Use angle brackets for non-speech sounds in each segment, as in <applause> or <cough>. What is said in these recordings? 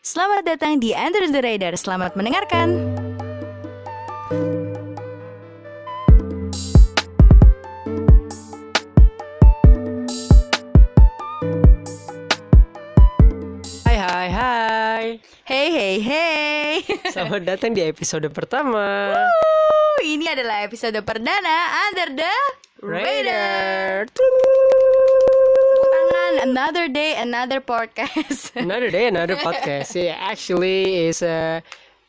Selamat datang di Under the Radar. Selamat mendengarkan. Hai hai hai Hey hey hey. Selamat datang di episode pertama Wuh, Ini adalah episode perdana Under the Radar. Tangan. Another day, another podcast. <laughs> Another day, another podcast <laughs> yeah, Actually is uh,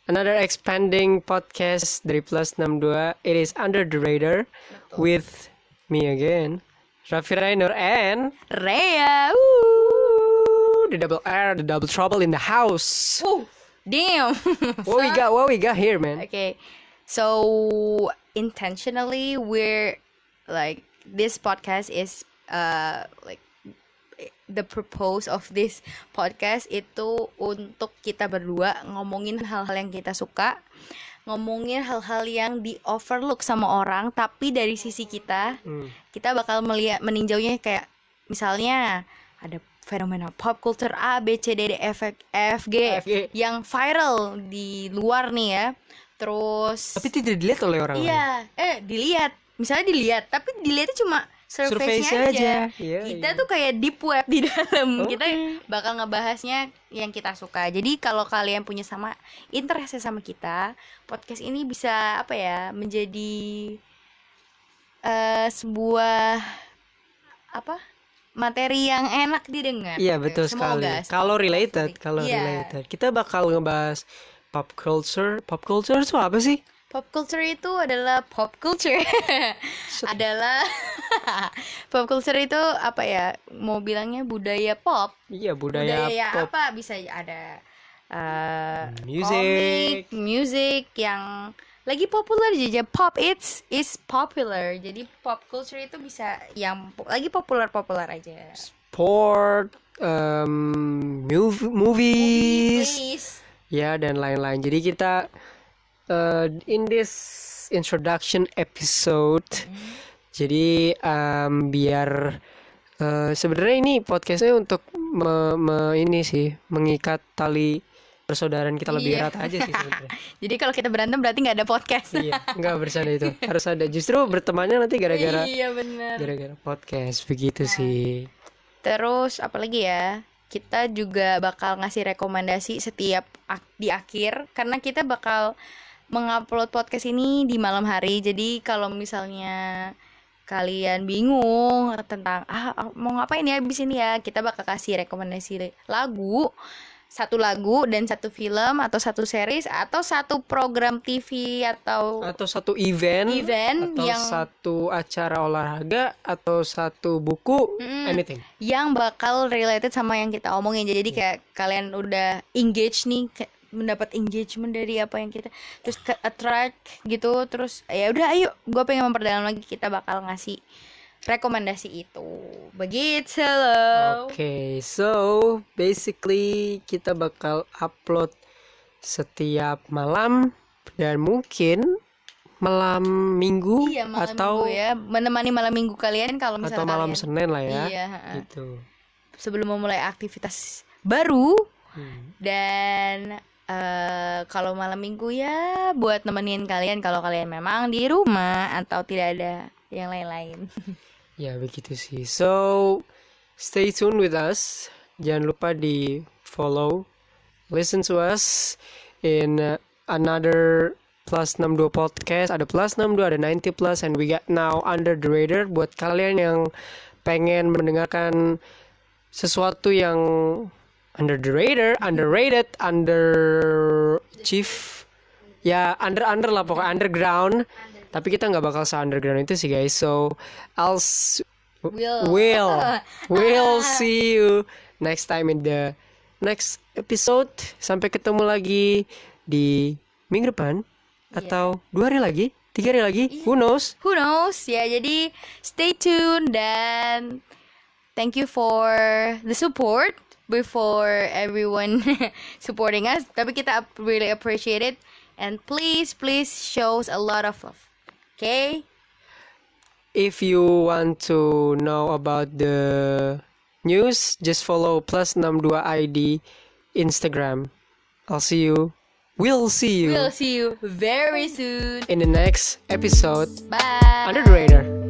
another expanding podcast dari Plus 62 It is Under the Radar With me again Raffi Rainer and. Woo. The double R, the double trouble in the house Woo. Damn. <laughs> What we got, what we got here man Okay, so intentionally we're like this podcast is uh like the purpose of this podcast itu untuk kita berdua ngomongin hal-hal yang kita suka, ngomongin hal-hal yang di overlook sama orang, tapi dari sisi kita Hmm. kita bakal melihat meninjaunya kayak misalnya ada fenomena pop culture A B C D D F F G F, G. yang viral di luar nih ya. Terus Tapi tidak dilihat oleh orang lain iya, eh dilihat. Misalnya dilihat, tapi dilihatnya cuma Surface-nya aja. aja. Iya, kita iya. tuh kayak deep web di dalam. Oke. Kita bakal ngebahasnya yang kita suka. Jadi kalau kalian punya sama interest sama kita, podcast ini bisa apa ya? menjadi eh sebuah apa? materi yang enak didengar. Iya gitu. betul Semoga, sekali. Kalau related, kalau Iya. related, kita bakal ngebahas pop culture. Pop culture itu apa sih? Pop culture itu adalah pop culture. <laughs> adalah <laughs> pop culture itu apa ya? Mau bilangnya budaya pop. Iya budaya, pop, apa bisa ada eh music. komik, music yang lagi populer aja pop it's is popular. Jadi pop culture itu bisa yang lagi populer-populer aja. sport, um, mov- movies, Please. ya dan lain-lain. Jadi kita uh, in this introduction episode, jadi um, biar uh, sebenarnya ini podcastnya untuk me- me- ini sih mengikat tali persaudaraan kita lebih Iya. erat aja sih sebenarnya. <laughs> Jadi kalau kita berantem berarti nggak ada podcast. iya, nggak bercanda itu. <laughs> Harus ada. Justru bertemannya nanti gara-gara iya benar. gara-gara podcast begitu sih. Terus apalagi ya? Kita juga bakal ngasih rekomendasi setiap ak- di akhir karena kita bakal mengupload podcast ini di malam hari. Jadi kalau misalnya kalian bingung tentang ah ah, mau ngapain ya abis ini ya, kita bakal kasih rekomendasi lagu satu lagu dan satu film atau satu series atau satu program TV atau Atau satu event, event atau yang satu acara olahraga atau satu buku, Mm. anything. yang bakal related sama yang kita omongin jadi kayak kalian udah engage nih mendapat engagement dari apa yang kita terus ke attract gitu terus ya udah ayo gue pengen memperdalam lagi kita bakal ngasih rekomendasi itu begitu loh Oke, so basically kita bakal upload setiap malam dan mungkin malam minggu iya malam atau minggu ya menemani malam minggu kalian kalau misalnya atau malam kalian Senin lah ya. iya. Gitu. sebelum memulai aktivitas baru Hmm. Dan eh, kalau malam minggu ya buat nemenin kalian kalau kalian memang di rumah atau tidak ada yang lain-lain. <laughs> Ya begitu sih. So stay tuned with us. Jangan lupa di follow, listen to us in uh, another plus 62 podcast. Ada plus 62, ada 90 plus, and we got now under the radar. Buat kalian yang pengen mendengarkan sesuatu yang under the radar, underrated, under chief, ya under under lah pokoknya underground. Tapi kita nggak bakal se underground itu sih guys. So I'll Will. will <laughs> will see you next time in the next episode. Sampai ketemu lagi di minggu depan atau dua hari lagi, tiga hari lagi, who knows? Who knows? Ya, jadi stay tuned dan thank you for the support before everyone <laughs> supporting us. Tapi kita really appreciate it and please please shows a lot of love. Okay? If you want to know about the news, just follow plus 62 ID Instagram. I'll see you. We'll see you We'll see you very soon. in the next episode Bye. under the radar.